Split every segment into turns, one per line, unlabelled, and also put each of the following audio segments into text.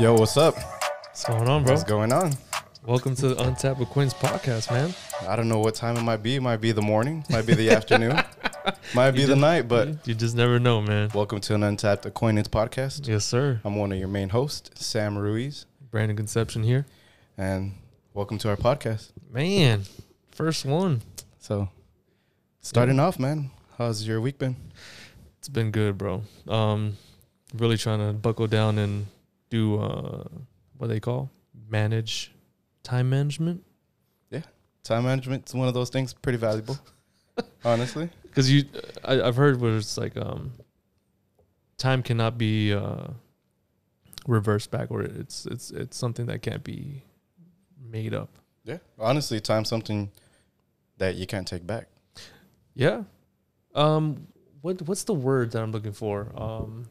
Yo, what's up?
What's going on, bro?
What's going on?
Welcome to the Untapped Acquaintance podcast, man.
I don't know what time it might be. It might be the morning, might be the afternoon, might be the night, but
You just never know, man.
welcome to an Untapped Acquaintance podcast.
Yes, sir.
I'm one of your main hosts, Sam Ruiz,
Brandon Concepcion here.
and welcome to our podcast.
Man, first one.
So, starting off, man, how's your week been?
It's been good, bro. Um, really trying to buckle down and do uh, what they call manage time management.
Yeah, time management's one of those things pretty valuable, honestly.
Because you, I, I've heard where it's like um, time cannot be uh, reversed back, or it's it's it's something that can't be made up.
Yeah, honestly, time's something that you can't take back.
Yeah. Um what what's the word that I'm looking for? Um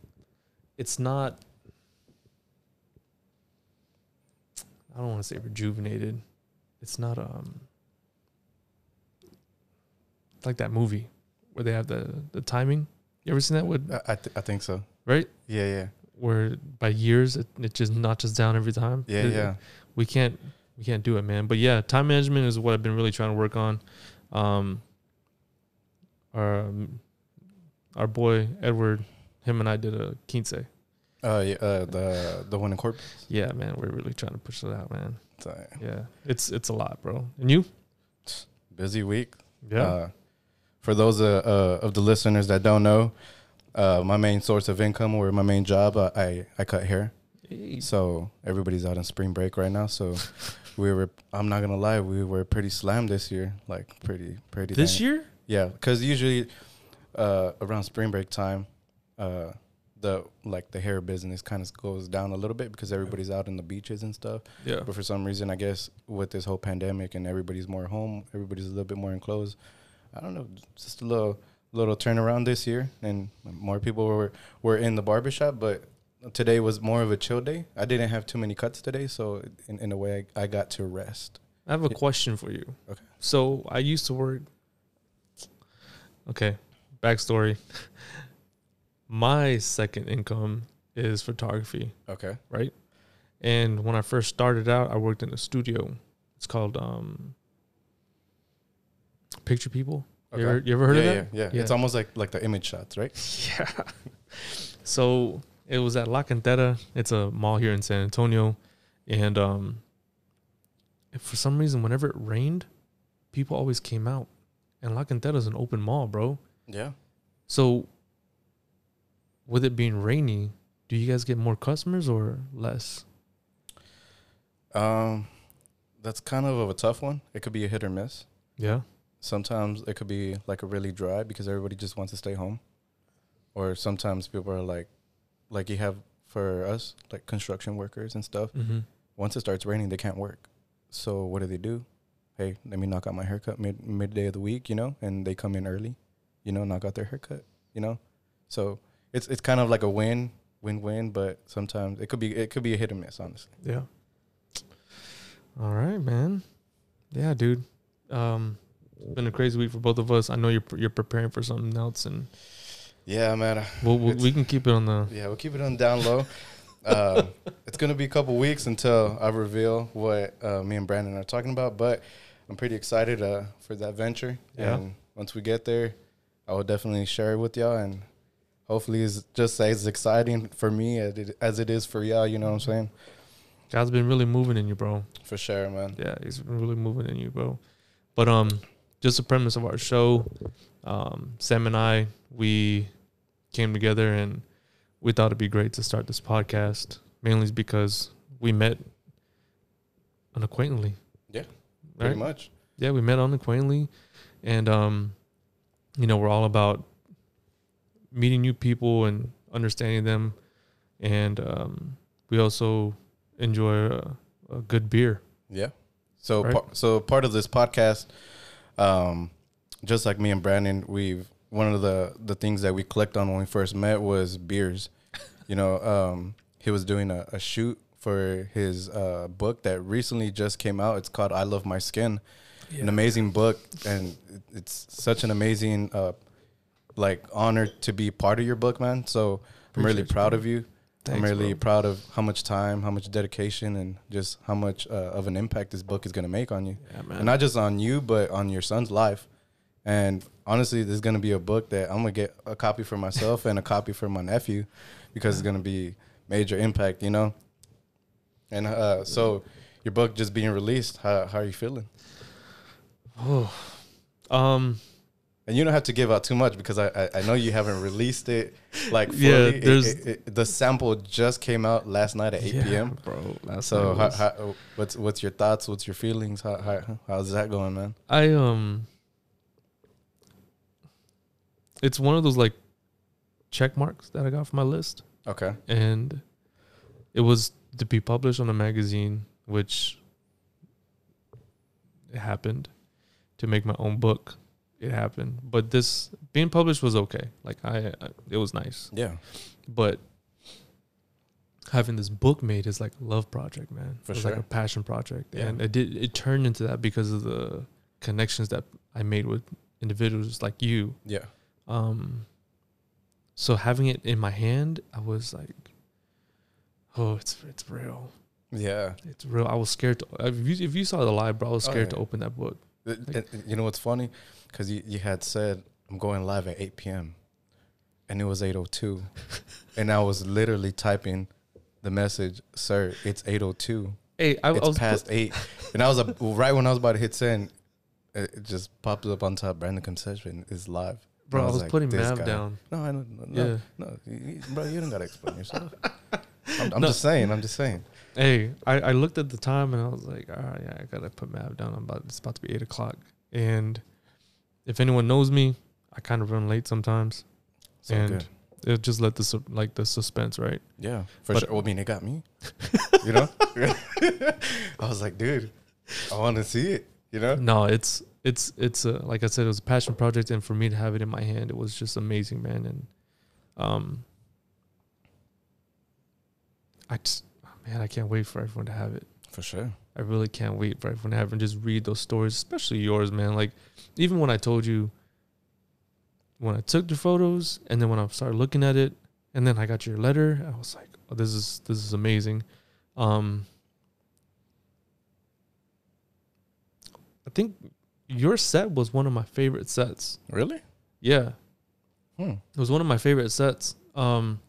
it's not I don't want to say rejuvenated. It's not um like that movie where they have the the timing. You ever seen that with
I I, th- I think so.
right?
Yeah, yeah,
Where by years it, it just notches down every time.
yeah,
It-
yeah.
we can't we can't do it, man. But yeah, time management is what I've been really trying to work on. Um, our um, our boy Edward, him and I did a quince.
Uh, yeah, uh, the the one in corporate.
Yeah, man, we're really trying to push it out, man.
So,
Yeah, it's it's a lot, bro. And you?
busy week.
Yeah,
Uh, for those uh, uh, of the listeners that don't know, uh, my main source of income or my main job, uh, I I cut hair.
Hey,
So everybody's out on spring break right now. So we were. I'm not gonna lie, we were pretty slammed this year. Like pretty pretty.
this
dang-
year?
Yeah, because usually uh, around spring break time, uh, the like the hair business kind of goes down a little bit because everybody's out in the beaches and stuff.
Yeah,
But for some reason, I guess with this whole pandemic and everybody's more home, everybody's a little bit more enclosed. I don't know, just a little little turnaround this year, and more people were were in the barbershop. But today was more of a chill day. I didn't have too many cuts today, so in, in a way, I, I got to rest.
I have a question for you.
Okay.
So I used to work. Okay, backstory. My second income is photography.
Okay.
right? And when I first started out, I worked in a studio. It's called um, Picture People. You, ever, you ever heard
yeah,
of that?
yeah,
Yeah.
It's almost like like the image shots, right?
Yeah. so it was at La Cantera. It's a mall here in San Antonio, and um, for some reason, whenever it rained, people always came out. And La Cantera is an open mall, bro.
Yeah.
So with it being rainy, do you guys get more customers or less?
Um, that's kind of a tough one. It could be a hit or miss.
Yeah.
Sometimes it could be like a really dry because everybody just wants to stay home. Or sometimes people are like, like you have for us, like construction workers and stuff.
Mm-hmm.
Once it starts raining, they can't work. So what do they do? Hey, let me knock out my haircut mid midday of the week, you know, and they come in early, you know, knock out their haircut, you know. So it's it's kind of like a win, win win, but sometimes it could be it could be a hit or miss, honestly.
Yeah. All right, man. Yeah, dude. Um, it's been a crazy week for both of us. I know you're you're preparing for something else, and
Yeah, man.
we'll, we'll, we can keep it on the.
Yeah, we'll keep it on down low. um, it's gonna be a couple weeks until I reveal what uh, me and Brandon are talking about, but I'm pretty excited uh, for that venture.
Yeah.
And once we get there, I will definitely share it with y'all, and hopefully it's just as exciting for me as it, as it is for y'all. You know what I'm saying?
God's been really moving in you, bro.
For sure, man.
Yeah, he's been really moving in you, bro. But um, just the premise of our show, um, Sam and I, we came together and we thought it'd be great to start this podcast. Mainly because we met unacquaintedly.
Yeah, Pretty
right?
much.
yeah, we met unacquaintedly, and um, you know, we're all about meeting new people and understanding them, and um, we also enjoy a, a good beer.
Yeah. So
Right.
par- so part of this podcast, um, just like me and Brandon, we've one of the the things that we clicked on when we first met was beers. You know, um, he was doing a, a shoot for his uh, book that recently just came out. It's called "I Love My Skin." An amazing book, and it's such an amazing, uh, like, honored to be part of your book, man. So I'm really proud of you. I'm really
bro.
proud of how much time, how much dedication, and just how much uh, of an impact this book is gonna make on you.
Yeah,
and not just on you, but on your son's life. And honestly, this is gonna be a book that I'm gonna get a copy for myself and a copy for my nephew because it's gonna be major impact, you know. And uh, so, your book just being released, how how are you feeling?
oh, um,
And you don't have to give out too much because I I, I know you haven't released it like fully.
Yeah, there's-
it- it- the sample just came out last night at 8
yeah,
p.m.
bro. Last
So
night
how, how, what's what's your thoughts? What's your feelings? How, how how's that going, man?
I um it's one of those like check marks that I got for my list
Okay.
and it was to be published on a magazine which it happened to make my own book it happened but this being published was okay like I, I it was nice
Yeah.
but having this book made is like a love project man
For
it was
sure.
like a passion project
Yeah.
and it did it turned into that because of the connections that i made with individuals like you
Yeah.
um so having it in my hand i was like oh it's it's real
Yeah.
it's real i was scared to if you, if you saw the live bro i was
Oh,
scared to open that book
You know what's funny? Because you, you had said I'm going live at 8 p.m. and it was 8:02, and I was literally typing the message, "Sir, it's 8:02.
hey i, I was
past eight, and I was uh, right when I was about to hit send, it, just popped up on top. Brandon Concepcion is live.
bro i
I
was,
was like,
putting mav
guy.
down
No, I don't. No,
yeah
no, you- you- bro, you don't gotta explain yourself. I'm, I'm
No.
just saying. I'm just saying.
Hey, I, I looked at the time and I was like, all right, yeah, I gotta put Mav down. I'm about it's about to be eight o'clock. And if anyone knows me, I kind of run late sometimes.
So
and
good.
it just let the su- like the suspense, right?
Yeah, for
But-
sure. Well, I mean, it got me. you know, I was like, dude, I want to see it. You know,
No, it's it's it's uh, like I said, it was a passion project, and for me to have it in my hand, it was just amazing, man. And um, I just man, I can't wait for everyone to have it.
for sure.
I really can't wait for everyone to have and just read those stories, especially yours, man. Like, even when I told you, when I took the photos, and then when I started looking at it, and then I got your letter, I was like, oh, "This is this is amazing." Um, I think your set was one of my favorite sets.
Really?
Yeah,
Hmm.
it was one of my favorite sets. Um,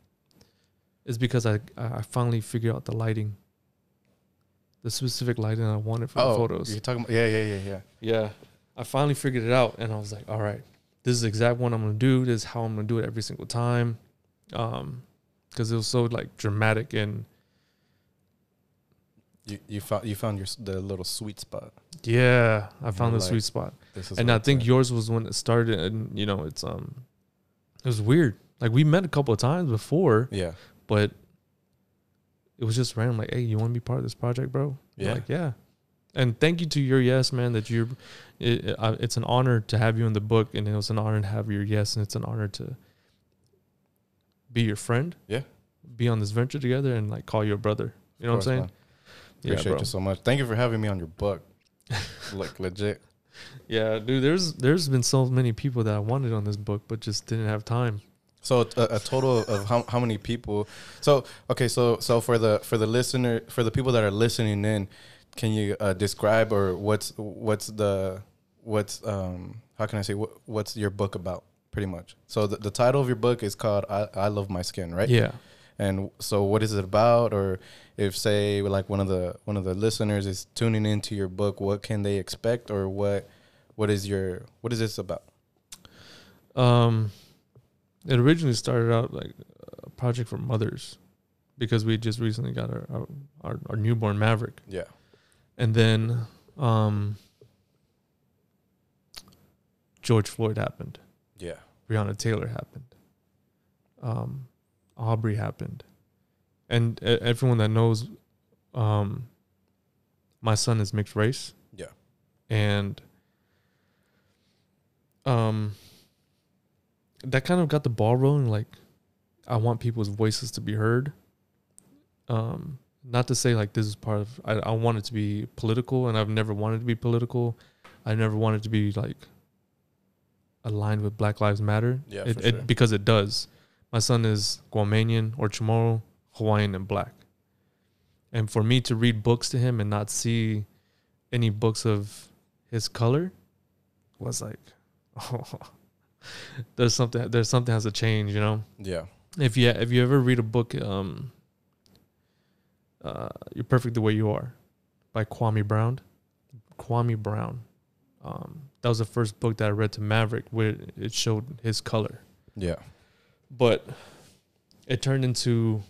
is because I I finally figured out the lighting, the specific lighting I wanted for
oh,
the photos.
You're talking about? Yeah, yeah, yeah, yeah.
Yeah, I finally figured it out, and I was like, all right, this is the exact one I'm gonna do. This is how I'm gonna do it every single time, um, because it was so like dramatic and
You you found you found your the little sweet spot.
yeah, I found the
like,
sweet spot.
This is
and I think yours was when it started, and you know, it's um, it was weird. Like we met a couple of times before,
Yeah.
But it was just random. Like, hey, you want to be part of this project, bro?
Yeah.
Like, yeah. And thank you to your yes, man. That you're. It, it, uh, it's an honor to have you in the book, and it was an honor to have your yes, and it's an honor to be your friend.
Yeah.
Be on this venture together, and like call you a brother. You know what I'm saying?
man. Appreciate you so much. Thank you for having me on your book. like legit.
Yeah, dude. There's there's been so many people that I wanted on this book, but just didn't have time.
So a, a total of how, how many people? So okay, so so for the for the listener for the people that are listening in, can you uh, describe or what's what's the what's um how can I say what what's your book about? Pretty much. So the, the title of your book is called I, I love my skin, right?
Yeah.
And so what is it about? Or if say like one of the one of the listeners is tuning into your book, what can they expect or what what is your what is this about?
Um, it originally started out like a project for mothers, because we just recently got our our, our, our newborn Maverick,
Yeah.
and then um, George Floyd happened,
Yeah.
Breonna Taylor happened, um, Arbery happened, and e- everyone that knows, um, my son is mixed race.
Yeah.
and um that kind of got the ball rolling like i want people's voices to be heard. Um not to say like this is part of i, I want it to be political and i've never wanted to be political. I never wanted to be like aligned with black lives matter.
Yeah,
it, it
sure.
because it does. My son is guamanian or chamorro Hawaiian and black. And for me to read books to him and not see any books of his color was like, oh, there's something there's something has to change, you know.
Yeah.
If you if you ever read a book, um, uh, "You're Perfect the Way You Are" by Karamo Brown, Karamo Brown, um, that was the first book that I read to Maverick, where it showed his color.
Yeah.
But it turned into,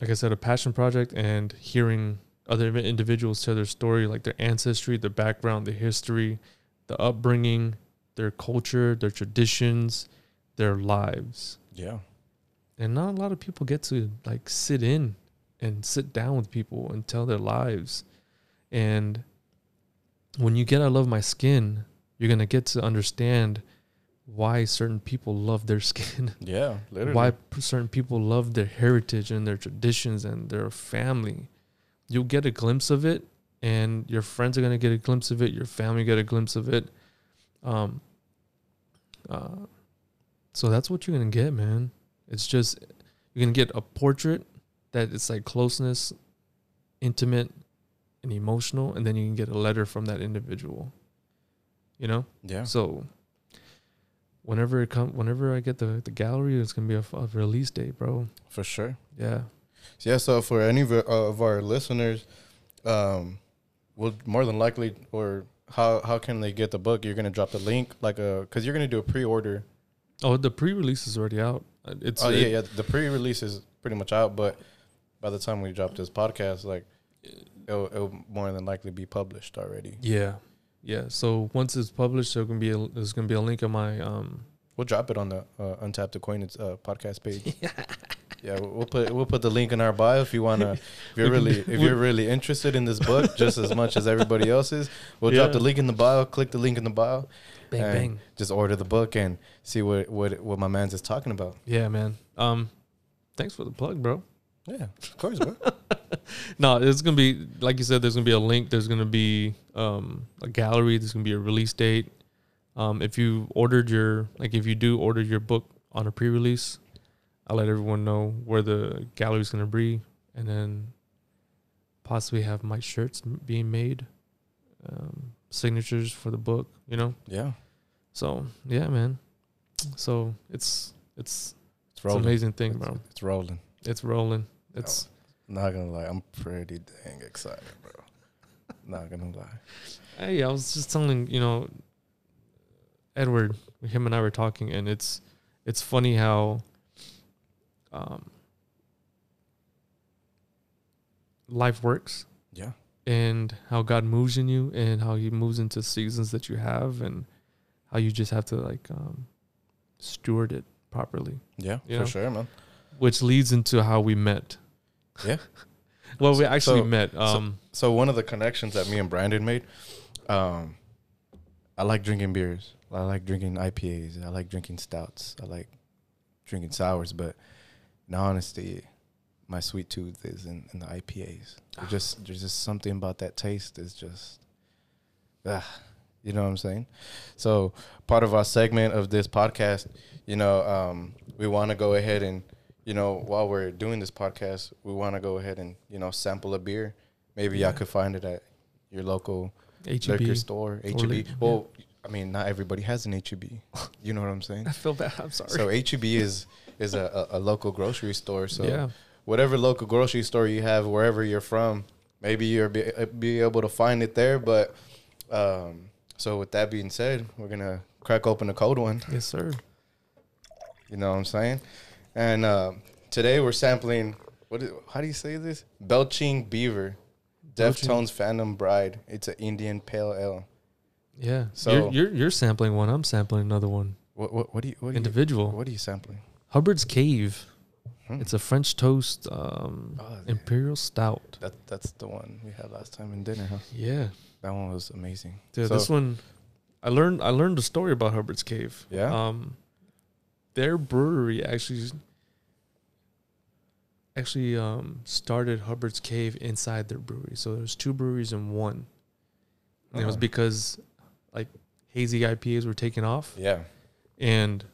like I said, a passion project and hearing other individuals tell their story, like their ancestry, their background, the history, the upbringing, their culture, their traditions, their lives.
Yeah.
And not a lot of people get to like sit in and sit down with people and tell their lives. And when you get I Love My Skin, you're going to get to understand why certain people love their skin.
Yeah. Literally.
why certain people love their heritage and their traditions and their family. You'll get a glimpse of it, and your friends are gonna get a glimpse of it. Your family get a glimpse of it. Um. Uh, so that's what you're gonna get, man. It's just you're gonna get a portrait that it's like closeness, intimate, and emotional, and then you can get a letter from that individual. You know.
Yeah.
So whenever it come, whenever I get the the gallery, it's gonna be a release date, bro.
For sure.
Yeah,
Yeah, so for any of, our- uh, of our listeners, um, we'll more than likely, or how how can they get the book? You're gonna drop the link, like a, because you're gonna do a pre-order.
Oh, the pre-release is already out. Uh, It's
oh
it-
yeah, yeah. The pre-release is pretty much out, but by the time we drop this podcast, like it'll, it'll more than likely be published already.
yeah, yeah. So once it's published, there's gonna be a, there's gonna be a link on my um.
We'll drop it on the uh, Untapped Acquaintance uh, podcast page. yeah, we'll we'll put we'll put the link in our bio if you wanna. If you're really if you're really interested in this book just as much as everybody else is, we'll
Yeah.
drop the link in the bio. Click the link in the bio.
Bang bang.
Just order the book and see what what what my man's is talking about.
Yeah, man. Um, thanks for the plug, bro.
Yeah, of course, bro.
No, it's gonna be like you said. There's gonna be a link. There's gonna be um a gallery. There's gonna be a release date. Um, if you ordered your like, if you do order your book on a pre-release, I'll let everyone know where the gallery's gonna be, and then possibly have my shirts being made, um, signatures for the book. You know.
yeah,
So yeah, man. So it's it's
it's
it's an amazing thing,
It's,
bro.
it's rolling.
It's rolling. It's
Not gonna lie, I'm pretty dang excited, bro. Not gonna lie.
Hey, I was just telling you know, Edward, him and I were talking, and it's it's funny how, um, life works
Yeah,
and how God moves in you and how He moves into seasons that you have and how you just have to like um, steward it properly,
yeah,
You
for
know?
sure, man.
which leads into how we met.
Yeah.
well, we actually
so-
met. Um,
So one of the connections that me and Brandon made, um, I like drinking beers. I like drinking IPAs. I like drinking stouts. I like drinking sours. But in honesty, my sweet tooth is in, in the IPAs. There's just there's just something about that taste is just, ah, you know what I'm saying. So part of our segment of this podcast, you know, um, we want to go ahead and you know while we're doing this podcast, we want to go ahead and you know sample a beer. Maybe y'all could find it at your local
HEB.
liquor store,
Or
HEB.
li-
well, I mean, not everybody has an HEB. You know what I'm saying?
I feel bad. I'm sorry.
So HEB is is a, a, a local grocery store. So
yeah.
whatever local grocery store you have, wherever you're from, maybe you'll be, uh, be able to find it there. But um, so with that being said, we're gonna crack open a cold one.
Yes, sir.
You know what I'm saying? And um, today we're sampling. What? Is, how do you say this? Belching Beaver,
Belching-
Deftones Phantom Bride. It's an Indian Pale Ale.
Yeah.
So-
you're, you're you're sampling one. I'm sampling another one.
What? What? What do you? What do you?
Individual.
What are you sampling?
Hubbard's Cave.
Hmm.
It's a French toast um,
Oh,
imperial stout.
That that's the one we had last time in dinner, huh?
Yeah,
That one was amazing.
dude.
So-
this one, I learned. I learned a story about Hubbard's Cave.
Yeah?
Um, their brewery actually actually um started Hubbard's Cave inside their brewery. So there's two breweries in one. And it was
Oh.
because hazy IPAs were taking off.
Yeah.
and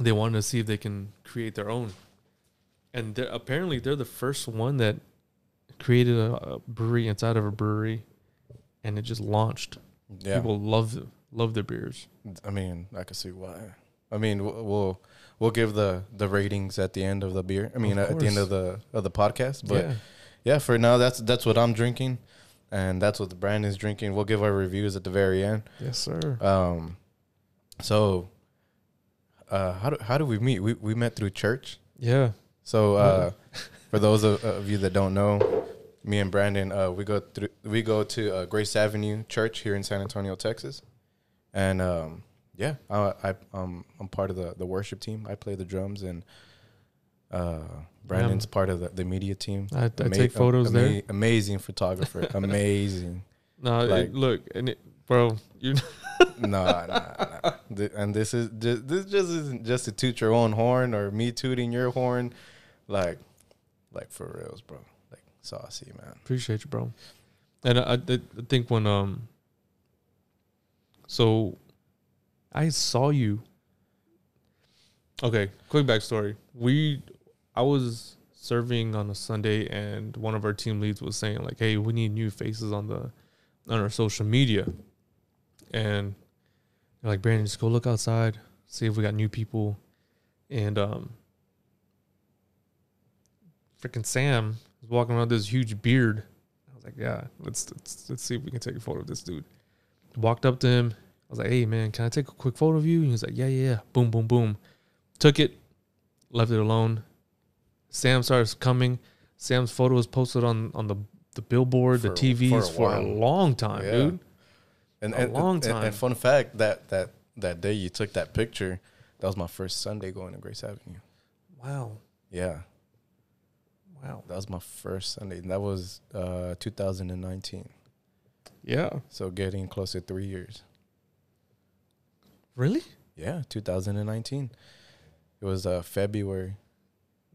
they wanted to see if they can create their own. and they're, apparently they're the first one that created a, a brewery inside of a brewery, and it just launched.
Yeah.
People love love their beers.
I mean, I can see why. I mean, we'll we'll, we'll give the the ratings at the end of the beer. I mean, at the end of the of the podcast. But
yeah,
yeah, for now, that's that's what I'm drinking, and that's what Brandon's drinking. We'll give our reviews at the very end.
yes, sir.
Um, so, uh, how do how do we meet? We we met through church.
Yeah,
So, uh, for those of, of you that don't know, me and Brandon, uh, we go through we go to uh, Grace Avenue Church here in San Antonio, Texas, and um, yeah, I, I um I'm part of the the worship team. I play the drums, and uh, Brandon's part of the, the media team.
I, I
Ama-
take photos
ama-
there.
Amazing photographer, amazing.
No, it- look, and it, bro, you
nah, nah. Th- And this is just this just isn't just to toot your own horn or me tooting your horn, like, like for reals, bro. Like saucy, man.
appreciate you, bro. And I, I, I think when um, so I saw you. Okay, quick backstory. We, I was serving on a Sunday, and one of our team leads was saying like, "Hey, we need new faces on the on our social media," and they're like, "Brandon, just go look outside, see if we got new people," and um, freaking Sam was walking around with this huge beard. I was like, "Yeah, let's let's let's see if we can take a photo of this dude." Walked up to him. I was like, "Hey, man, can I take a quick photo of you?" And he was like, "Yeah, yeah, yeah." Boom, boom, boom. Took it, left it alone. Sam starts coming. Sam's photo was posted on on the the billboard, the TVs
for a
for a, long time,
Yeah.
dude.
And
A
and,
long
and- and-
time.
And, fun fact that that that day you took that picture, that was my first Sunday going to Grace Avenue.
Wow,
Yeah,
wow,
that was my first Sunday. And that was uh 2019.
yeah,
So getting close to three years.
really?
Yeah, 2019. It was uh February,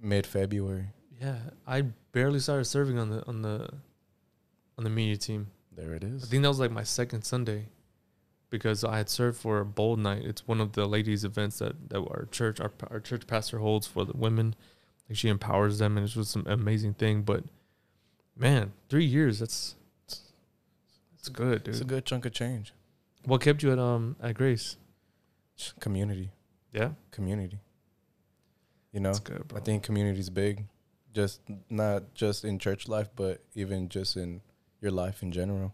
mid February.
Yeah, I barely started serving on the on the on the media team.
There it is.
I think that was like my second Sunday because I had served for a bold night. It's one of the ladies' events that, that our church our our church pastor holds for the women. Like she empowers them, and it was some amazing thing. But man, three years that's that's good, dude.
It's a good chunk of change.
What kept you at um at Grace?
Community,
Yeah,
community. You know,
good.
I think community's big, just not just in church life, but even just in your life in general.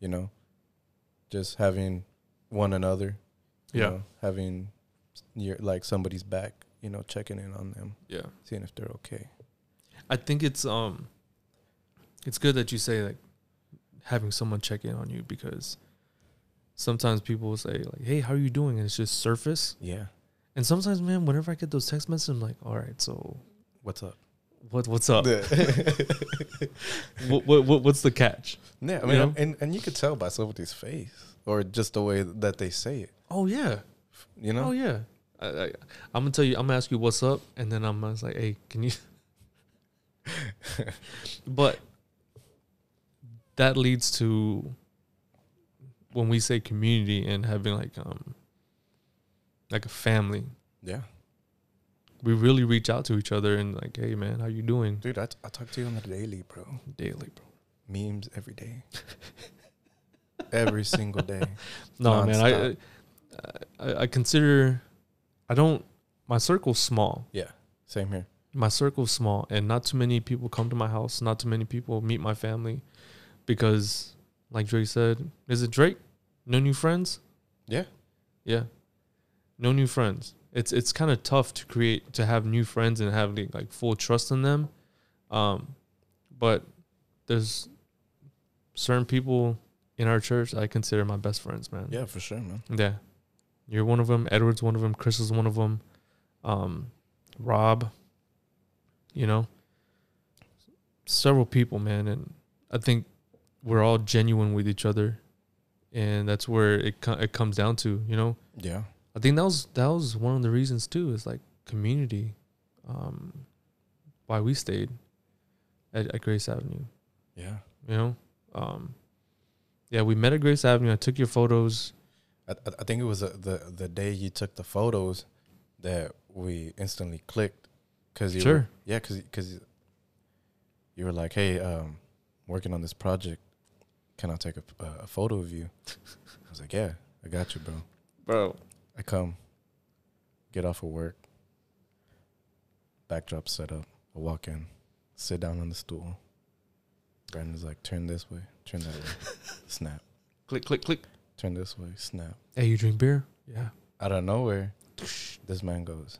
You know, just having one another. you
Yeah.
know, having your like somebody's back. You know, checking in on them,
yeah.
seeing if they're okay.
I think it's um it's good that you say like having someone check in on you because sometimes people will say like, "Hey, how are you doing?" and it's just surface.
Yeah.
And sometimes, man, whenever I get those text messages, I'm like, "All right, so
What's up?
what what's up?
yeah,
what, what, what what's the catch?"
Yeah, I mean,
You know?
and and you could tell by somebody's face or just the way that they say it.
Oh yeah,
You know.
oh yeah. I, I, I'm gonna tell you. I'm gonna ask you what's up, and then I'm gonna say, "Hey, can you?" but that leads to when we say community and having like um like a family.
Yeah,
we really reach out to each other and like hey man how you doing?
Dude, I, I talk to you on the daily, bro.
daily bro.
Memes every day, every single day.
no man I, I i consider i don't my circle's small.
Yeah, same here.
my circle's small and not too many people come to my house not too many people meet my family because like drake said is it drake? No new friends?
Yeah,
Yeah. No new friends. It's it's kind of tough to create to have new friends and have like, like full trust in them. Um but there's certain people in our church I consider my best friends, man.
yeah, for sure, man.
Yeah. You're one of them, Edward's one of them, Chris is one of them. Um Rob, you know. Several people, man, and I think we're all genuine with each other. And that's where it co- it comes down to, you know.
Yeah,
I think that was that was one of the reasons too. Is like community, um, why we stayed at, at Grace Avenue.
yeah.
You know, um, yeah, we met at Grace Avenue. I took your photos.
I, I- I think it was uh the the day you took the photos that we instantly clicked, Cause you were, yeah, cause cause you were like, hey, um, working on this project. Can I take a, a photo of you? I was like, yeah, I got you, bro.
bro.
I come, get off of work, backdrop set up. I walk in, sit down on the stool. Brandon's like, turn this way, turn that way, snap.
Click, click, click.
Turn this way, snap.
Hey, you drink beer? Yeah.
Out of nowhere, this man goes,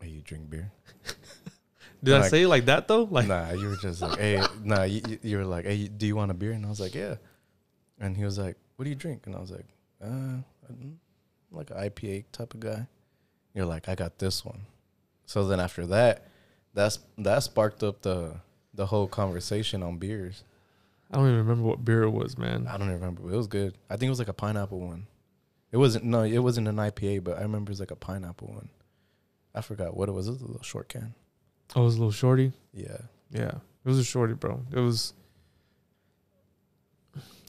Hey, you drink beer?
Did I
Like-
say it like that though? Like,
nah, you were just like, Hey, nah, you, you- you were like, Hey, do you want a beer? And I was like, Yeah. And he was like, What do you drink? And I was like, Uh, I'm like an IPA type of guy. You're like, I got this one. So then after that, that's that sparked up the the whole conversation on beers.
I don't even remember what beer it was, man.
I don't even remember. It was good. I think it was like a pineapple one. It wasn't no, it wasn't an IPA, but I remember it was like a pineapple one. I forgot what it was. It was a little short can.
Oh, it was a little shorty.
Yeah.
Yeah, it was a shorty, bro. It was.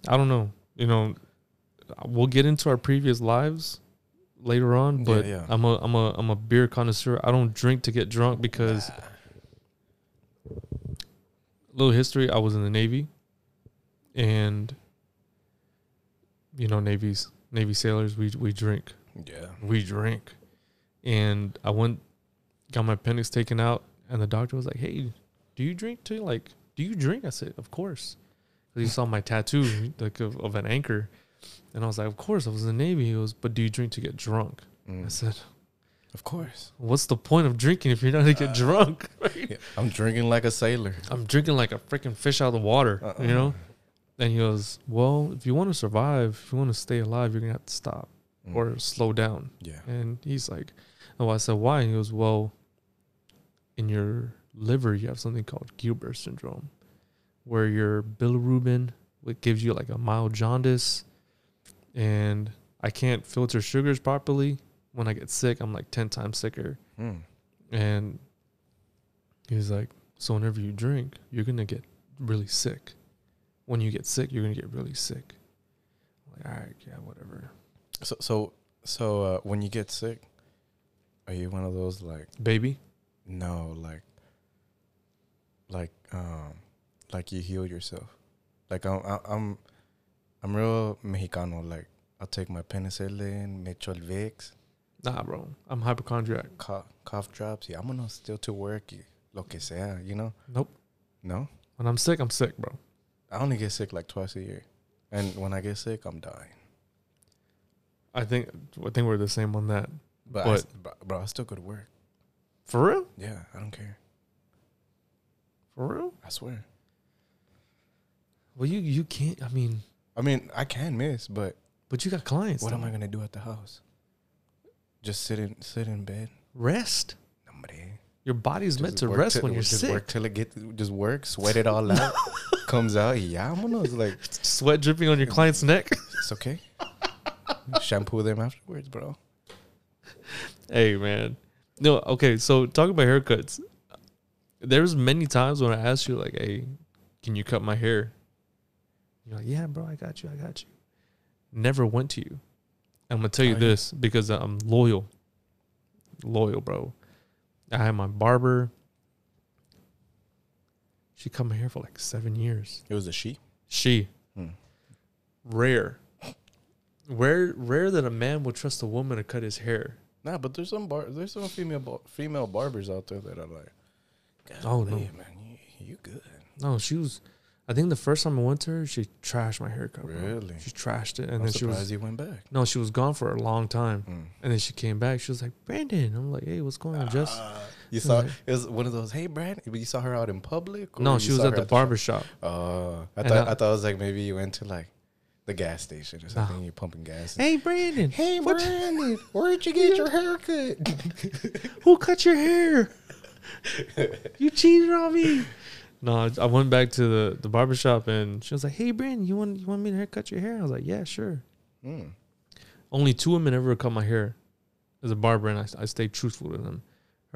I don't know. You know, we'll get into our previous lives later on, but
yeah.
I'm a I'm a I'm a beer connoisseur. I don't drink to get drunk because little history. I was in the Navy, and you know, Navy's Navy sailors. We we drink.
Yeah.
We drink, and I went, got my appendix taken out, and the doctor was like, "Hey, do you drink too? Like, do you drink?" I said, "Of course." he saw my tattoo like of, of an anchor, and I was like, "Of course." I was in the Navy. He goes, "But do you drink to get drunk?" I
Mm.
said,
Of course.
"What's the point of drinking if you're not gonna get drunk?"
Yeah. I'm drinking like a sailor.
I'm drinking like a freaking fish out of the water,
Uh-uh.
you know. And he goes, "Well, if you want to survive, if you want to stay alive, you're gonna have to stop
Mm.
or slow down."
yeah.
And he's like, "Oh," I said, "Why?" And he goes, "Well, in your liver, you have something called Gilbert syndrome, where your bilirubin, what gives you like a mild jaundice, and I can't filter sugars properly. When I get sick, I'm like ten times sicker."
Mm.
And he's like, so whenever you drink, you're gonna get really sick. When you get sick, you're gonna get really sick. I'm like, all right, yeah, whatever.
So so so uh, when you get sick, are you one of those like
Baby,
no like like um like you heal yourself? Like I'm I'm I'm real Mexicano. Like I'll take my penicillin, me echo el Vicks,
nah, bro, I'm hypochondriac.
cough, cough drops. Yeah, I'm gonna still to work. Lo que sea, you know.
Nope.
No,
When I'm sick, I'm sick, bro.
I only get sick like twice a year, and when I get sick, I'm dying.
I think I think we're the same on that.
But,
But-
bro, bro, I still go to work.
For real?
Yeah, I don't care.
For real?
I swear.
Well, you you can't. I mean,
I mean, I can miss, but
but you got clients.
what am. I gonna do at the house? Just sit in sit in bed.
Rest.
Hombre.
Your body's
Just
meant to
work
rest
till-
when you're
just
sick.
work till it get just work, sweat it all out, comes out. Yeah, I'm gonna like
Sweat dripping on your client's neck.
it's okay. Shampoo them afterwards, bro.
Hey man. No, okay, so talking about haircuts. There's many times when I ask you like, hey, can you cut my hair? You're like, yeah, bro, I got you, I got you. Never went to you. I'm gonna tell you
Oh, yeah.
this because I'm loyal. Loyal, bro. I had my barber. She cut my hair for like seven years.
It was a she.
She
Hmm.
rare. Rare rare that a man would trust a woman to cut his hair.
Nah, but there's some bar there's some female bar- female barbers out there that are like,
Oh,
"Golly,
no.
man, you, you good?
No, she was. I think the first time I went to her, she trashed my haircut. bro.
Really?
She trashed it, and
I'm
then she was
you went back.
no, she was gone for a long time,
Mm.
and then she came back. She was like, "Brandon," I'm like, "Hey, what's going on, Jess?"
Ah, you saw
like-
it was one of those. Hey, Brandon, but you saw her out in public.
no, she was at
her
the barber shop.
Oh, I
And
thought
I-
I, thought it was like maybe you went to like the gas station or something. You're pumping gas.
Hey, Brandon,
hey, Brandon, where'd you get your haircut?
who cut your hair? you cheated on me. No, I went back to the the barber shop, and she was like, "Hey, Brandon, you want you want me to haircut your hair?" I was like, "Yeah, sure."
Mm.
Only two women ever cut my hair as a barber, and I, I stayed truthful to them.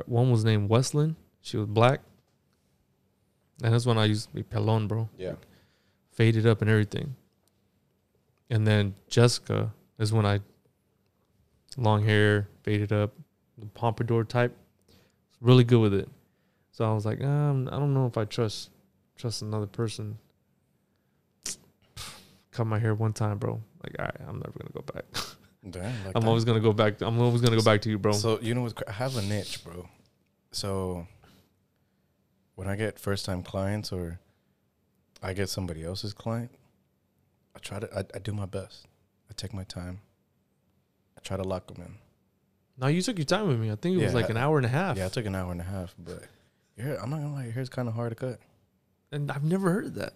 One was named Westland, She was black. And that's when I used to be pelon, bro.
Yeah.
Faded up and everything. And then Jessica is when I long hair, faded up, the pompadour type. really good with it. So I was like, um, I don't know if I trust trust another person. Cut my hair one time, bro. Like, all right, I'm never gonna go back.
Damn, like
I'm
that.
always gonna go back. I'm always gonna go back to you, bro.
So you know what's cra- I have a niche, bro. So when I get first time clients or I get somebody else's client, I try to I, I do my best. I take my time. I try to lock them in.
now you took your time with me. I think it was
Yeah,
like an hour and a half.
Yeah, I took an hour and a half, but hair, I'm not gonna lie, your hair's kind of hard to cut.
and I've never heard of that.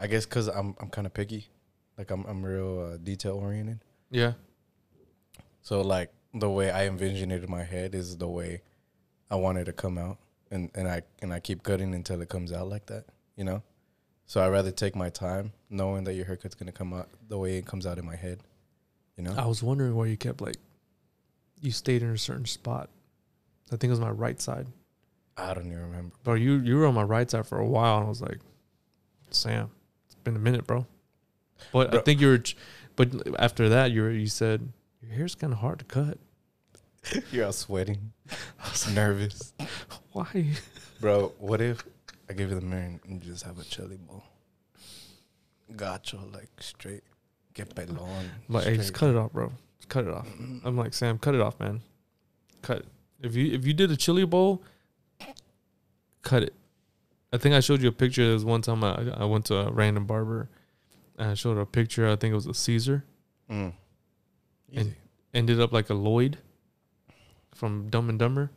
I guess because I'm I'm kind of picky, like I'm I'm real uh, detail oriented.
Yeah.
So like the way I envision it in my head is the way I want it to come out, and and I and I keep cutting until it comes out like that, you know. So I rather take my time, knowing that your haircut's gonna come out the way it comes out in my head, you know.
I was wondering why you kept like you stayed in a certain spot. I think it was my right side.
I don't even remember.
Bro, you you were on my right side for a while and I was like, Sam, it's been a minute, bro. But I think you were but after that you were you said your hair's kind of hard to cut.
You're all sweating, I was nervous,
Why?
bro. What if I give you the mirror and you just have a chili bowl? Gotcha, like straight, get pelon.
Like, hey, just cut it off, bro. Just cut it off. Mm-hmm. I'm like, Sam, cut it off, man. Cut. If you if you did a chili bowl, cut it. I think I showed you a picture. There was one time I I went to a random barber, and I showed her a picture. I think it was a Caesar.
Mm.
And- Ended up like a Lloyd from Dumb and Dumber.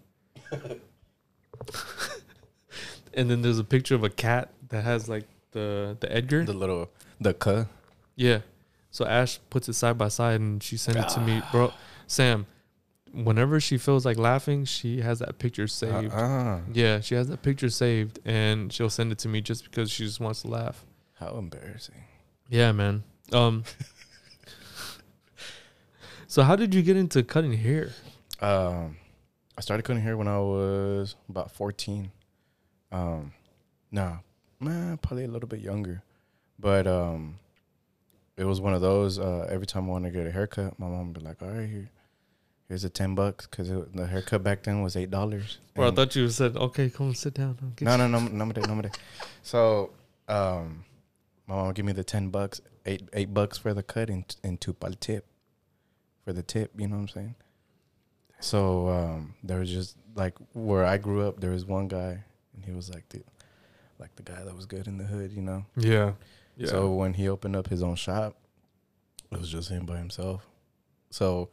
and then there's a picture of a cat that has like the the Edgar.
the little the cut.
Yeah. So Ash puts it side by side and she sent it to me, bro. Sam, whenever she feels like laughing, she has that picture saved.
Uh-uh.
Yeah, she has that picture saved and she'll send it to me just because she just wants to laugh.
How embarrassing.
Yeah, man. Um So how did you get into cutting hair?
Um, I started cutting hair when I was about 14. Um, nah, man, probably a little bit younger. But um, it was one of those. Uh, every time I wanted to get a haircut, my mom would be like, "All right, here, here's a ten bucks," because the haircut back then was eight dollars.
Bro, I thought you said, okay, come sit down.
No, no, no, no, no, no, no. So, um, my mom would give me the ten bucks, eight eight bucks for the cut, and and two pal tip for the tip. You know what I'm saying? So um, there was just like where I grew up. There was one guy, and he was like the like the guy that was good in the hood. You know.
Yeah. Yeah.
So when he opened up his own shop, it was just him by himself. So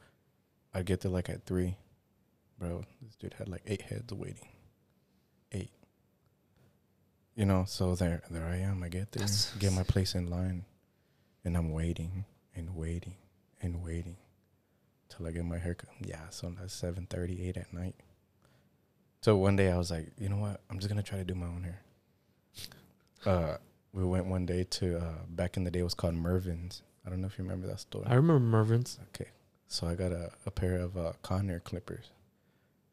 I'd get there like at three, bro. This dude had like eight heads waiting, eight. You know, so there, there I am. I get there,
That's-
get my place in line, and I'm waiting and waiting and waiting till I get my haircut. Yeah, so that's seven thirty, eight at night. So one day I was like, you know what? I'm just gonna try to do my own hair. Uh, we went one day to uh, back in the day it was called Mervyn's. I don't know if you remember that store.
I remember Mervyn's.
Okay, so I got a, a pair of uh, Conair clippers.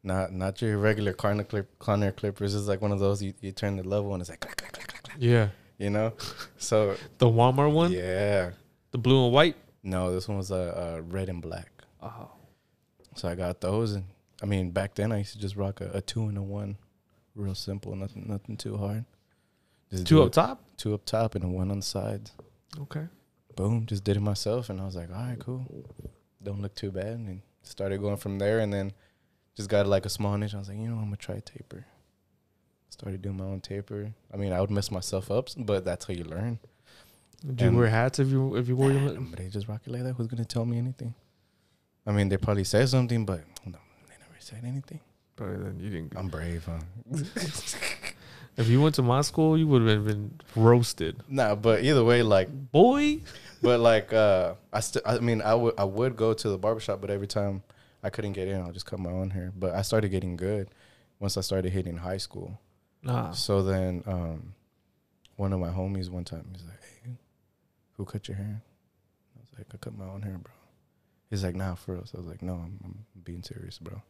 Not not your regular Conair clip Conair clippers. It's like one of those you, you turn the level and it's like clack, clack, clack, clack, clack,
Yeah.
you know. So
The Walmart one?
yeah,
The blue and white?
no, this one was a uh, red and black.
Oh.
So I got those, and I mean back then I used to just rock a, a two and a one, real simple, nothing nothing too hard. Just
Two up
it-
top?
two up top, and a one on the sides.
Okay.
boom, just did it myself, and I was like, all right, cool, don't look too bad, and started going from there, and then just got like a small niche. I was like, you know, I'm gonna try taper. Started doing my own taper. I mean, I would mess myself up, but that's how you learn.
Do you
And-
wear hats if you if you wore
Nah,
your
nobody just rock it like that. Who's gonna tell me anything? I mean, they probably said something, but no, they never said anything.
But then you didn't.
I'm brave, huh?
If you went to my school, you would have been roasted,
nah, but either way, like
boy.
But like uh I still I mean I would I would go to the barbershop but every time I couldn't get in I'll just cut my own hair. But I started getting good once I started hitting high school.
Nah.
So then um one of my homies one time he's like, Hey, who cut your hair? I was like, I cut my own hair, bro. He's like, nah, for real. So I was like, no, I'm, I'm being serious, bro.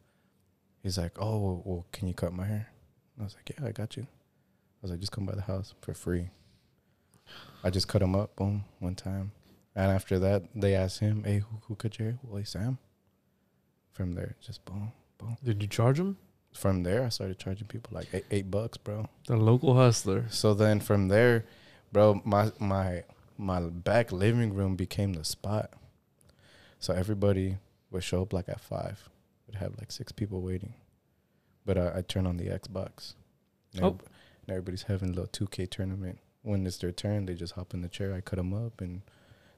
He's like, oh, well, well, can you cut my hair? I was like, yeah, I got you. I was like, just come by the house for free. I just cut him up, boom, one time. And after that, they asked him, hey, who, who cut your hair? Well, hey, Sam. From there, just boom, boom.
Did you charge him?
from there, I started charging people like eight, eight bucks, bro.
The local hustler.
So then from there, bro, my my my back living room became the spot. So everybody would show up like at five. Would have like six people waiting. But I, I turn on the Xbox. And
Oh.
and everybody's having a little 2K tournament. When it's their turn, they just hop in the chair. I cut them up, and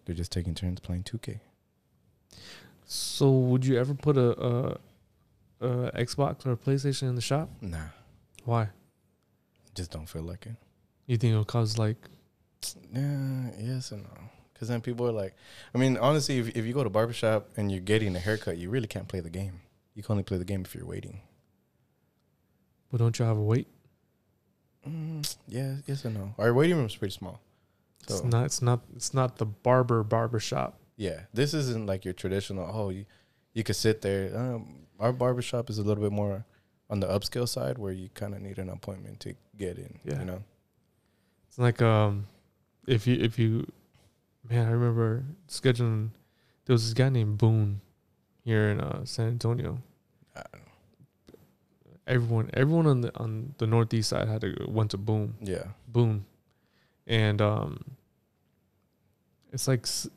they're just taking turns playing 2K.
So would you ever put a, a, a Xbox or a PlayStation in the shop?
Nah,
Why?
just don't feel like it.
You think it'll cause like
Yeah, yes and no. Because then people are like, I mean, honestly, if, if you go to barbershop and you're getting a haircut, you really can't play the game. You can only play the game if you're waiting.
but don't you have a wait?
Mm, yeah, yes and no. Our waiting room's pretty small.
It's not it's not it's not the barber barbershop.
yeah, this isn't like your traditional. Oh, you you could sit there. Um, our barbershop is a little bit more on the upscale side, where you kind of need an appointment to get in.
Yeah.
you know.
It's like um if you if you man, I remember scheduling there was this guy named Boone here in uh, San Antonio.
I don't know.
Everyone everyone on the on the northeast side had to went to Boone.
Yeah,
Boone. And um it's like s-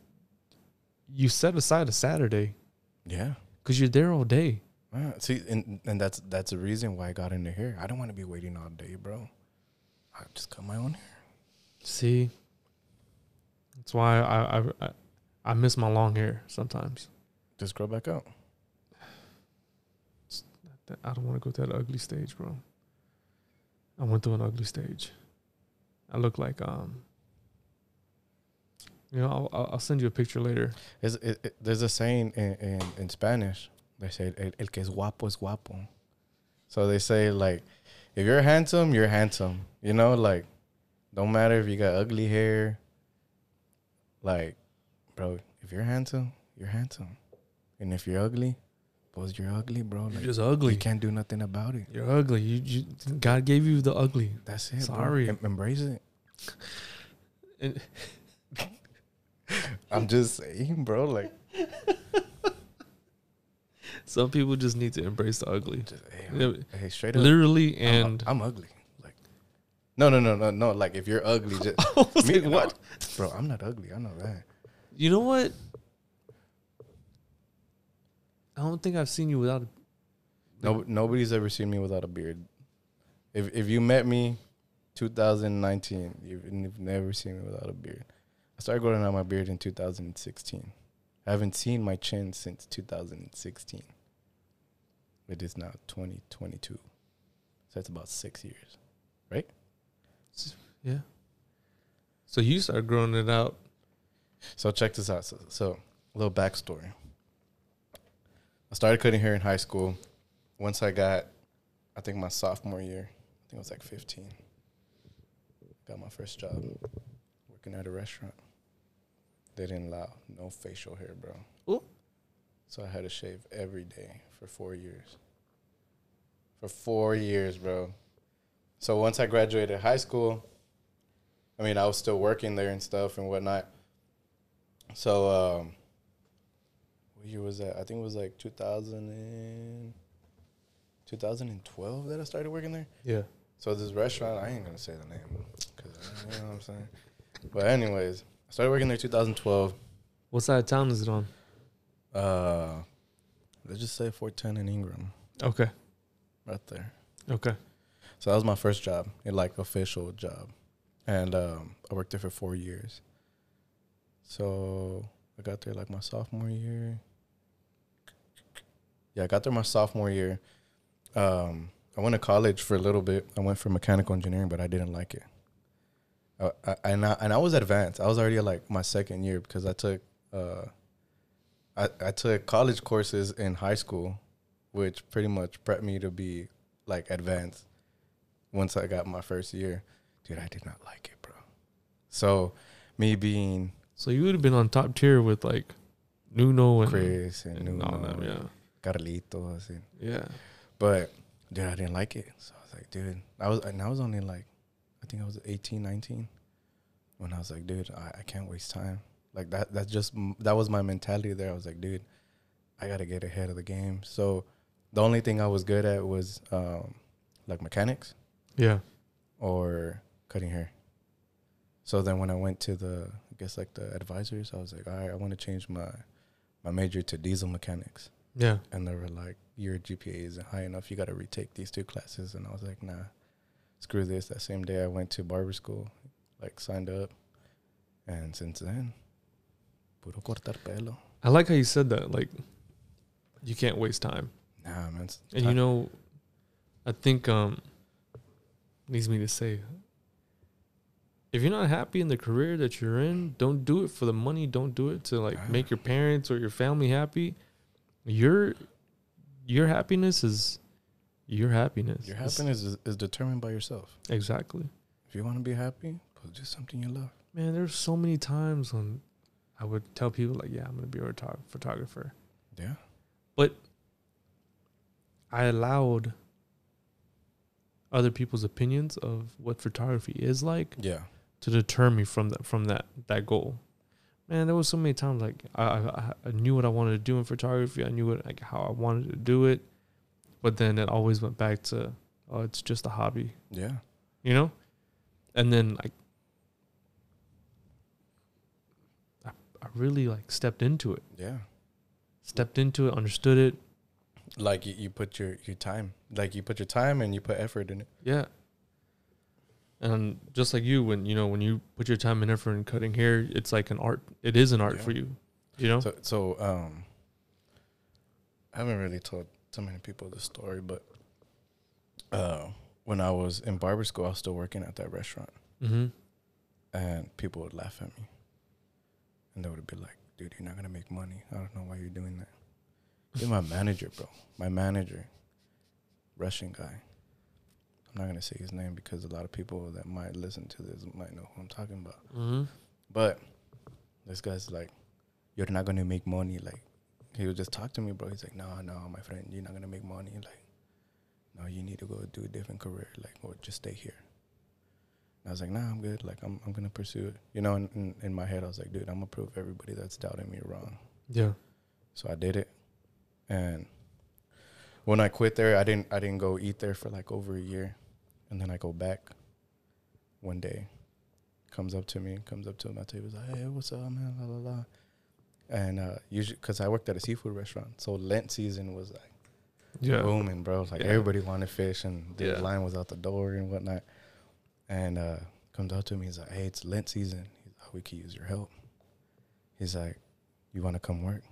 you set aside a Saturday
yeah.
cuz you're there all day.
Ah, see, and and that's that's the reason why I got into here. I don't want to be waiting all day, bro. I just cut my own hair.
See? That's why I I I, I miss my long hair sometimes.
Just grow back out.
That- I don't want to go to that ugly stage, bro. I went through an ugly stage. I look like um. You know, I'll I'll, send you a picture later.
It, it, there's a saying in, in, in Spanish. They say el, el que es guapo es guapo. So they say like, if you're handsome, you're handsome. You know, like, don't matter if you got ugly hair. Like, bro, if you're handsome, you're handsome, and if you're ugly, pues you're ugly, bro.
You're
Like,
just
you
ugly.
can't do nothing about it.
You're ugly. You, you God gave you the ugly.
That's it.
Sorry.
Em- embrace it. I'm just saying, bro. Like,
some people just need to embrace the ugly.
just hey, hey straight up.
Literally
I'm-
and
I'm, ugly. Like, no, no, no, no, no. Like, if you're ugly, just me, what, oh. bro? I'm not ugly. I know that.
you know what? I don't think I've seen you without. A,
No, nobody's ever seen me without a beard. If if you met me, 2019, you've, you've never seen me without a beard. I started growing out my beard in 2016. I haven't seen my chin since 2016. It is now 2022, so that's about six years. Right?
Yeah. So you started growing it out.
So check this out. So, so a little backstory. I started cutting hair in high school. Once I got, I think my sophomore year, I think I was like 15. Got my first job working at a restaurant. They didn't allow no facial hair, bro.
Ooh.
So I had to shave every day for four years. For four years, bro. So once I graduated high school, I mean, I was still working there and stuff and whatnot. So, um, what year was that? I think it was like 2000 and 2012 that I started working there.
Yeah.
So this restaurant, I ain't gonna say the name, cause you know what I'm saying. But anyways, I started working there 2012.
What side of town is it on?
Uh, let's just say 410 in Ingram,
Okay.
right there.
Okay.
So that was my first job, a like official job, and um, I worked there for four years. So I got there like my sophomore year. Yeah, I got there my sophomore year. Um, I went to college for a little bit. I went for mechanical engineering, but I didn't like it. I, I, and I and I was advanced. I was already like my second year because I took uh, I I took college courses in high school, which pretty much prepped me to be like advanced once I got my first year. Dude, I did not like it, bro. So me being
So you would have been on top tier with like Nuno and,
Chris and,
and all them. Yeah.
Carlitos and
Yeah.
but dude, I didn't like it. So I was like, dude, I was and I was only like I think I was 18, 19 when I was like, dude, I, I can't waste time. Like that that's just that was my mentality there. I was like, dude, I got to get ahead of the game. So the only thing I was good at was um, like mechanics
Yeah.
or cutting hair. So then when I went to the, I guess like the advisors, I was like, all right, I want to change my my major to diesel mechanics.
Yeah.
And they were like, your GPA isn't high enough. You got to retake these two classes. And I was like, nah, screw this. That same day I went to barber school, like signed up. And since then, puro cortar pelo.
I like how you said that. Like, you can't waste time.
Nah, man.
And you know, I think um needs me to say if you're not happy in the career that you're in, don't do it for the money. Don't do it to like make your parents or your family happy. Your your happiness is your happiness.
your happiness is, is determined by yourself.
exactly.
If you want to be happy, do something you love.
Man, there's so many times when I would tell people like, "Yeah, I'm gonna be a photog- photographer,"
Yeah.
but I allowed other people's opinions of what photography is like
Yeah.
to deter me from that from that that goal. Man, there was so many times like I, I I knew what I wanted to do in photography. I knew what like how I wanted to do it, but then it always went back to oh, it's just a hobby,
Yeah.
you know. And then like I, I really like stepped into it,
Yeah.
stepped into it, understood it.
Like you, you put your, your time, like you put your time and you put effort in it.
Yeah. And just like you, when you know when you put your time and effort in cutting hair, it's like an art. It is an art
Yeah.
for you, you know.
So, so um, I haven't really told too many people this story, but uh, when I was in barber school, I was still working at that restaurant,
mm-hmm.
and people would laugh at me, and they would be like, "Dude, you're not gonna make money. I don't know why you're doing that." You're my manager, bro. My manager, Russian guy. I'm not gonna say his name because a lot of people that might listen to this might know who I'm talking about.
Mm-hmm.
But this guy's like, you're not gonna make money. Like, he would just talk to me, bro. He's like, no, no, my friend, you're not gonna make money. Like, no, you need to go do a different career. Like, or just stay here. And I was like, nah, I'm good. Like, I'm, I'm gonna pursue it. You know, in, in, in my head, I was like, dude, I'm gonna prove everybody that's doubting me wrong.
Yeah.
So I did it, and when I quit there, I didn't I didn't go eat there for like over a year, and then I go back. One day, comes up to me, comes up to my table, he's like, "Hey, what's up, man?" La la la. And uh, usually, cause I worked at a seafood restaurant, so Lent season was like
Yeah.
booming, bro. Like
Yeah.
everybody wanted fish, and the
Yeah.
line was out the door and whatnot. And uh, comes out to me, he's like, "Hey, it's Lent season. He's like, we could use your help." He's like, "You want to come work?"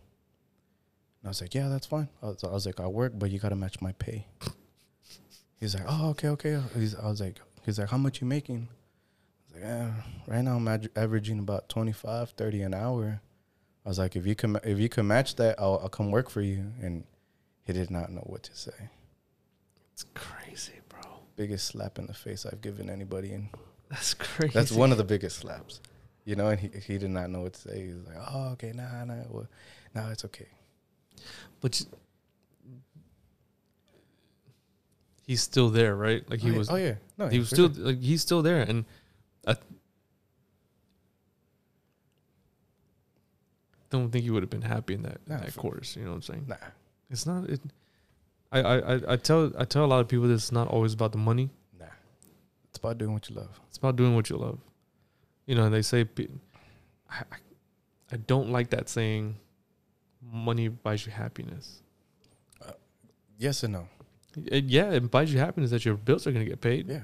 And I was like, "Yeah, that's fine." I was, I was like, "I'll work, but you gotta match my pay." He's like, "Oh, okay, okay." He's, I was like, "He's like, how much you making?" I was like, eh, "Right now, I'm ad- averaging about 25, 30 an hour." I was like, "If you can, if you can match that, I'll, I'll come work for you." And he did not know what to say.
It's crazy, bro.
Biggest slap in the face I've given anybody, and
That's crazy.
that's one of the biggest slaps. You know, and he he did not know what to say. He's like, "Oh, okay, nah, nah, well, nah, it's okay."
But you, he's still there, right? Like he
oh,
was.
Oh yeah, no,
he was still
sure.
like he's still there, and I don't think he would have been happy in that in
Nah,
that course. You know what I'm saying?
nah.
It's not. It, I, I I- tell I tell a lot of people this is not always about the money.
Nah, it's about doing what you love.
It's about doing what you love. You know, and they say, I, I, I don't like that saying, money buys you happiness.
Uh, yes and no.
It- yeah, it buys you happiness that your bills are going to get paid.
Yeah,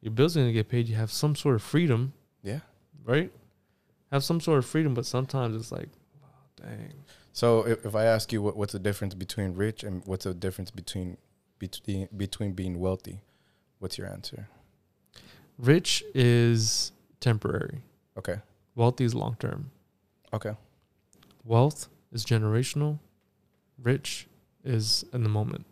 Your bills are going to get paid. You have some sort of freedom,
yeah.
right? Have some sort of freedom, but sometimes it's like, wow, dang.
So if, if I ask you what, what's the difference between rich and what's the difference between between between being wealthy, what's your answer?
Rich is temporary,
Okay,
wealthy is long term.
okay,
Wealth is generational, rich is in the moment.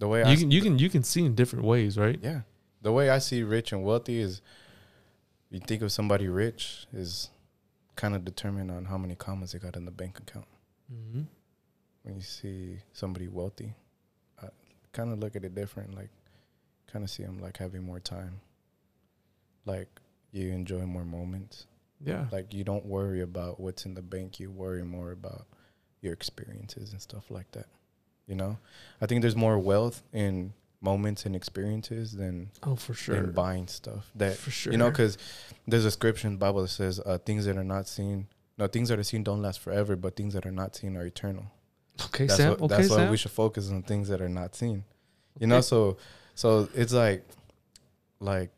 The way I
You
s-
can you can you can see in different ways, right?
yeah, the way I see rich and wealthy is, you think of somebody rich is kind of determined on how many commas they got in the bank account.
Mm-hmm.
When you see somebody wealthy, I kind of look at it different. Like, kind of see them like having more time. Like you enjoy more moments.
Yeah.
Like you don't worry about what's in the bank. You worry more about your experiences and stuff like that. You know, I think there's more wealth in moments and experiences than
Oh, for sure.
than buying stuff. That
for sure.
you know, because there's a scripture in the Bible that says uh, things that are not seen, no, things that are seen don't last forever, but things that are not seen are eternal.
okay,
that's
Sam.
what,
okay,
that's why we should focus on things that are not seen. You know, so so it's like like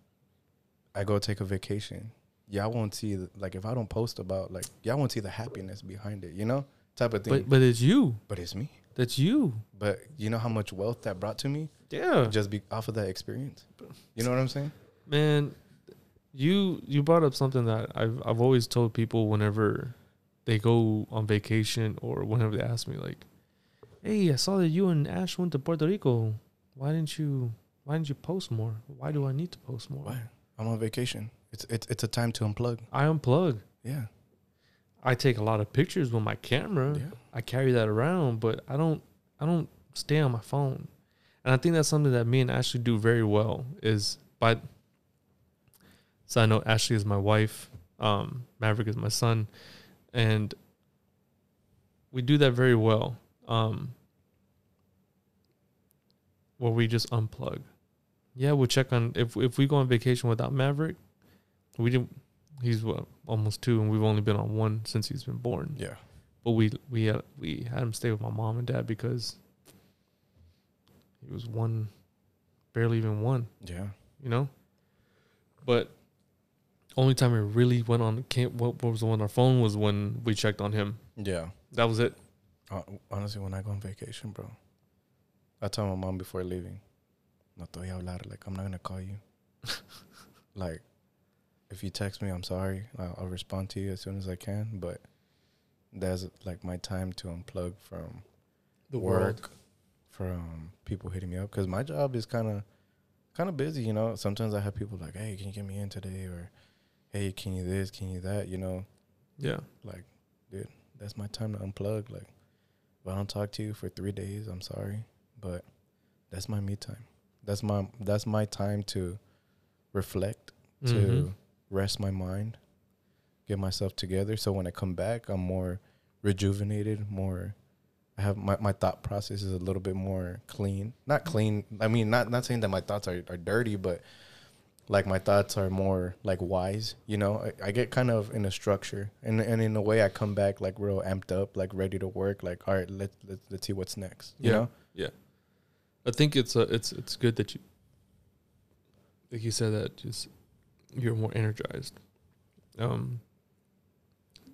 I go take a vacation. Y'all won't see the, like if I don't post about like y'all won't see the happiness behind it, you know? Type of thing.
but but it's you.
but it's me.
That's you.
But you know how much wealth that brought to me
Yeah.
just be off of that experience. You know what I'm saying?
Man, you you brought up something that I've I've always told people whenever they go on vacation or whenever they ask me like, "Hey, I saw that you and Ash went to Puerto Rico. Why didn't you Why didn't you post more? Why do I need to post more?"
Why? I'm on vacation. It's it's it's a time to unplug.
I unplug.
Yeah.
I take a lot of pictures with my camera.
Yeah.
I carry that around, but I don't I don't stay on my phone. And I think that's something that me and Ashley do very well is by so I know Ashley is my wife, um, Maverick is my son, and we do that very well. Um where we just unplug. Yeah, we'll check on if if we go on vacation without Maverick, we didn't he's what, almost two and we've only been on one since he's been born
Yeah.
but we we had, we had him stay with my mom and dad because he was one, barely even one,
Yeah.
you know. But only time we really went on camp, what, what was on our phone was when we checked on him.
Yeah.
That was it.
Uh, honestly, when I go on vacation, bro, I tell my mom before leaving, no te voy a hablar. Like, I'm not to call you. like, if you text me, I'm sorry. I'll, I'll respond to you as soon as I can. But that's like my time to unplug from
The
work, from people hitting me up. Because my job is kind of kind of busy, you know. Sometimes I have people like, hey, can you get me in today? Or, hey, can you this? Can you that? You know,
Yeah.
like, dude, that's my time to unplug. Like, if I don't talk to you for three days, I'm sorry, but that's my me time. That's my that's my time to reflect, to
Mhm.
Rest my mind, get myself together. So when I come back, I'm more rejuvenated, more. I have my, my thought process is a little bit more clean. Not clean. I mean, not not saying that my thoughts are, are dirty, but like my thoughts are more like wise. You know, I, I get kind of in a structure, and and in a way, I come back like real amped up, like ready to work. Like, all right, let's let's, let's see what's next. You
Yeah.
know, Yeah.
I think it's uh, it's it's good that you like you said that just you're more energized. Um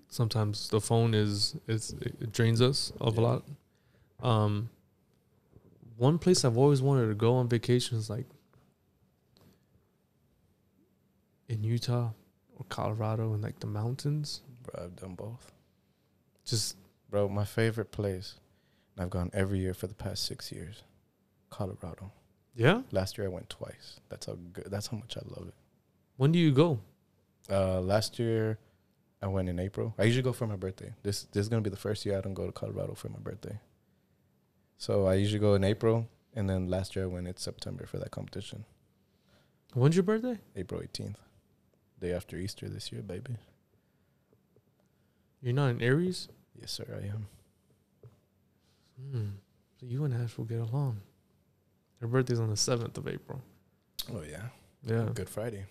sometimes the phone is is it drains us of a lot. Um one place I've always wanted to go on vacation is like in Utah or Colorado in like the mountains.
bro, I've done both.
Just
Bro, my favorite place, and I've gone every year for the past six years, Colorado.
yeah.
Last year I went twice. That's how good. That's how much I love it.
When do you go?
Uh, last year, I went in April. I usually go for my birthday. This this is gonna be the first year I don't go to Colorado for my birthday. So I usually go in April, and then last year I went in September for that competition.
When's your birthday?
April eighteenth, day after Easter this year, baby.
You're not in Aries?
Yes, sir, I am.
Hmm. So you and Ash will get along. Her birthday's on the seventh of April.
Oh yeah,
Yeah.
Good Friday.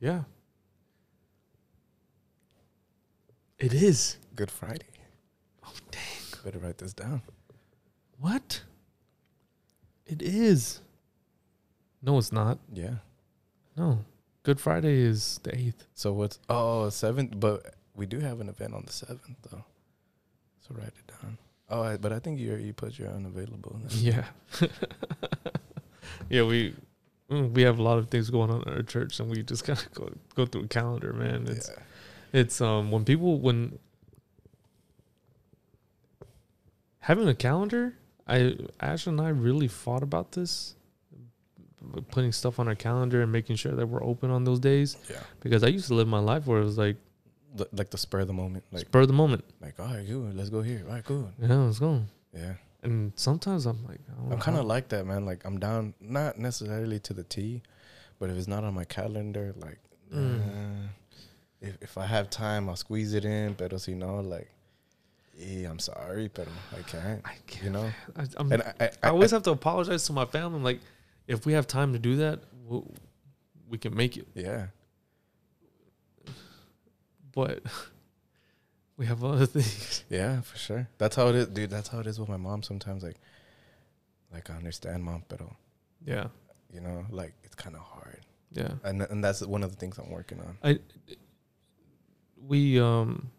Yeah. It is.
Good Friday.
Oh dang.
Better write this down.
What? It is. No, it's not.
Yeah.
No. Good Friday is the eighth.
So what's oh seventh? But we do have an event on the seventh though. So write it down. Oh, I, but I think you you put your unavailable.
Yeah. yeah, we mm, we have a lot of things going on in our church and we just gotta go go through a calendar, man. It's
yeah.
It's um when people when having a calendar, I Ash and I really fought about this, putting stuff on our calendar and making sure that we're open on those days
Yeah.
because I used to live my life where it was like
L- like the spur of the moment. Like
spur of the moment.
like all right, good. Let's go here. All right, good.
Yeah, let's go.
Yeah.
And sometimes I'm like, I don't
I'm kind of like that, man. Like I'm down, not necessarily to the T, but if it's not on my calendar, like
Mm.
uh, if if I have time, I'll squeeze it in. But si no, like Yeah, I'm sorry, but I can't.
I can't.
You know,
I, I'm,
and I, I,
I always have to apologize to my family. Like, if we have time to do that, we'll, we can make it.
yeah,
But we have other things.
yeah, for sure. That's how it is, dude. That's how it is with my mom. Sometimes, like, like I understand, mom, but
Yeah,
you know, like it's kind of hard,
yeah.
and and that's one of the things I'm working on.
I we um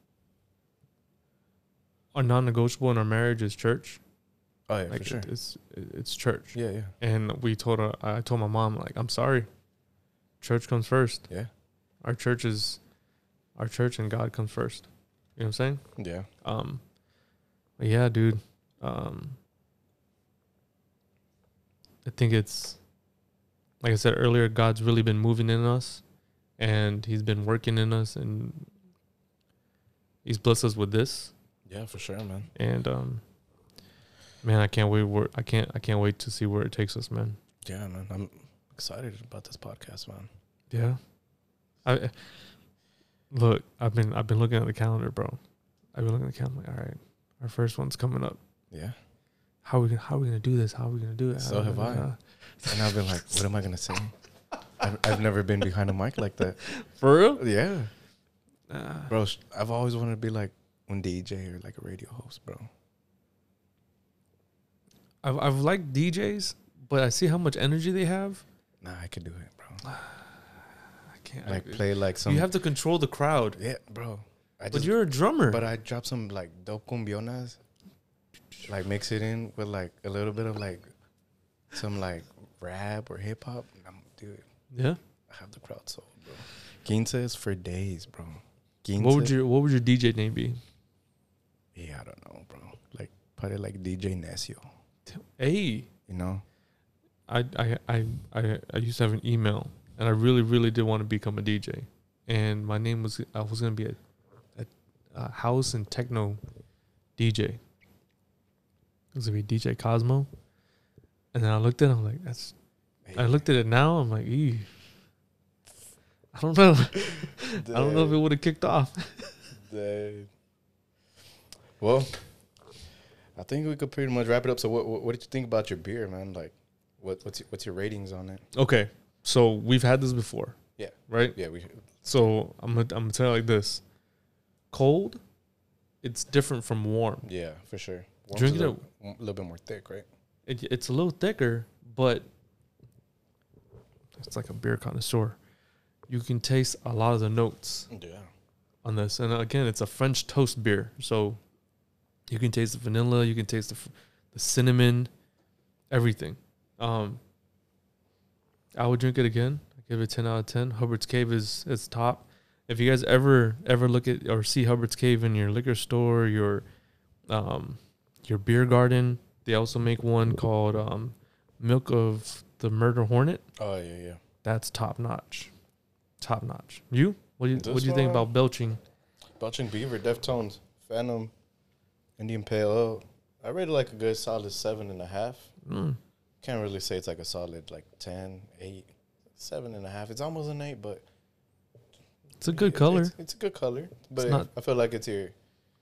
are non-negotiable in our marriage is church.
Oh yeah,
Like
for sure.
it's it's church.
Yeah, yeah,
And we told her, I told my mom, like, I'm sorry. Church comes first.
yeah,
Our church is, our church and God comes first. You know what I'm saying?
yeah.
Um, but yeah, dude. Um, I think it's, like I said earlier, God's really been moving in us, and He's been working in us, and He's blessed us with this.
Yeah, for sure, man.
And um, man, I can't wait. Where I can't. I can't wait to see where it takes us, man.
Yeah, man. I'm excited about this podcast, man.
Yeah. I look. I've been. I've been looking at the calendar, bro. I've been looking at the calendar. Like, all right, our first one's coming up.
Yeah.
How are we? Gonna, how are we gonna do this? How are we gonna do it?
So have I.
uh,
And I've been like, what am I gonna say? I've, I've never been behind a mic like that.
For real?
Yeah,
Uh,
bro. I've always wanted to be like one DJ or like a radio host, bro.
I've I've liked DJs, but I see how much energy they have.
Nah, I could do it, bro.
Can't.
Like
I,
play like some.
you have to control the crowd.
yeah, bro. I
But
just,
you're a drummer.
but I drop some like dope cumbionas, like mix it in with like a little bit of like some like rap or hip hop. dude.
yeah.
I have the crowd sold, bro. Quince is for days, bro. Quince.
What would your What would your DJ name be?
Yeah, I don't know, bro. Like probably like DJ Necio.
Hey,
You know?
I I I I, I used to have an email, and I really really did want to become a DJ, and my name was I was gonna be a, a, a house and techno DJ. It was gonna be DJ Cosmo, and then I looked at it, I'm like, that's. I looked at it now, I'm like, Ew. I don't know. I don't know if it would have kicked off.
Dude. Well, I think we could pretty much wrap it up. So, what what, what did you think about your beer, man? Like, what what's your, what's your ratings on it?
Okay, so we've had this before.
Yeah.
Right.
Yeah, we
So I'm gonna I'm gonna tell you like this: cold, it's different from warm.
yeah for sure. Warm's
Drink
a
it
little, a little bit more thick, right?
It, it's a little thicker, but it's like a beer connoisseur. You can taste a lot of the notes
Yeah.
on this, and again, it's a French toast beer, so you can taste the vanilla, you can taste the the cinnamon, everything. Um, I would drink it again. I give it ten out of ten. Hubbard's Cave is is top. If you guys ever ever look at or see Hubbard's Cave in your liquor store, your um, your beer garden, they also make one called um, Milk of the Murder Hornet.
Oh yeah, yeah.
That's top notch, top notch. You what do you
This
what do you think about belching?
Belching Beaver, Deftones, Phantom, Indian Pale Ale. I rated like a good solid seven and a half.
Mm.
Can't really say it's like a solid like 10, 8, seven and a half. It's almost an eight, but
It's a good
It's-
color.
It's, it's a good color, but
It's not-
I feel like it's your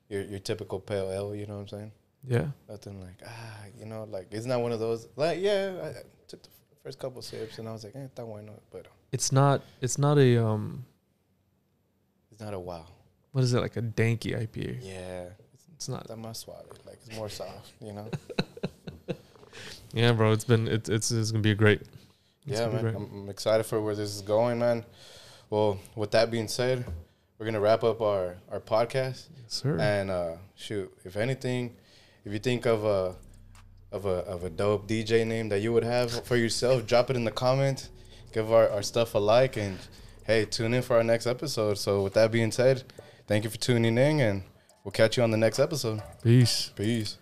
your your typical pale ale. You know what I'm saying?
yeah.
Nothing like ah, you know, like it's not one of those. Like yeah, I, I took the first couple sips and I was like, eh, that why not? But
It's not it's not a um
it's not a wow.
what is it like a danky IPA?
Yeah, it's
It's not.
That my suave. Like it's more soft. You know?
Yeah, bro. It's been it's it's, it's gonna be a great.
yeah, man.
great.
I'm, I'm excited for where this is going, man. Well, with that being said, we're gonna wrap up our our podcast.
Yes, sir.
And uh, shoot, if anything, if you think of a of a of a dope DJ name that you would have for yourself, drop it in the comment. Give our, our stuff a like and hey, tune in for our next episode. So with that being said, thank you for tuning in and we'll catch you on the next episode.
Peace.
Peace.